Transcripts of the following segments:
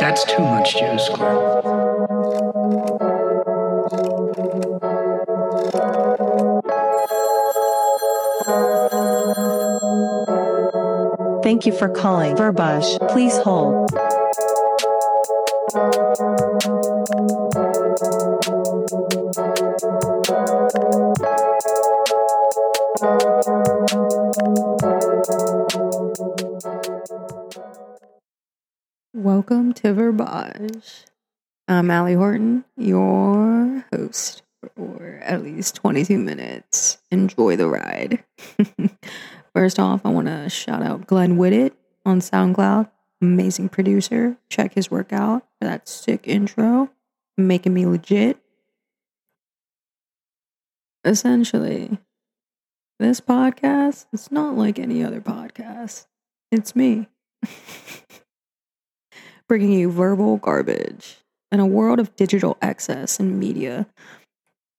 That's too much juice, Clark. Thank you for calling Verbush. Please hold. Welcome to Verbagé. I'm Allie Horton, your host for at least 22 minutes. Enjoy the ride. First off, I want to shout out Glenn Whitted on SoundCloud. Amazing producer. Check his work out for that sick intro, making me legit. Essentially, this podcast is not like any other podcast. It's me. Bringing you verbal garbage. In a world of digital excess and media,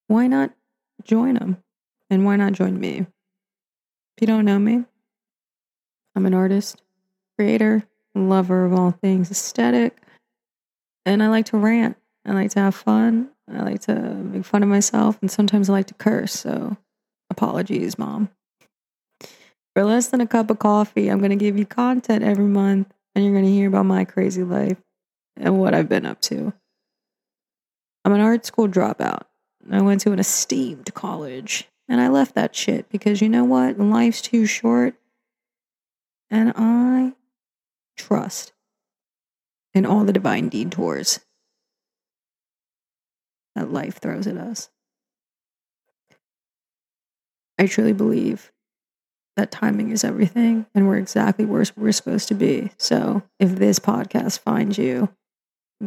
why not join them? And why not join me? If you don't know me, I'm an artist, creator, lover of all things aesthetic, and I like to rant. I like to have fun. I like to make fun of myself, and sometimes I like to curse. So, apologies, mom. For less than a cup of coffee, I'm going to give you content every month, and you're going to hear about my crazy life and what I've been up to. I'm an art school dropout. I went to an esteemed college, and I left that shit because you know what? Life's too short, and I trust in all the divine detours that life throws at us. I truly believe that timing is everything and we're exactly where we're supposed to be. So if this podcast finds you,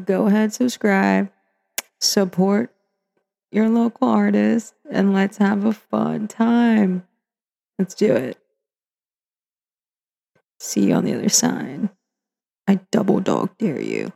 go ahead, subscribe, support your local artist, and let's have a fun time. Let's do it. See you on the other side. I double dog dare you.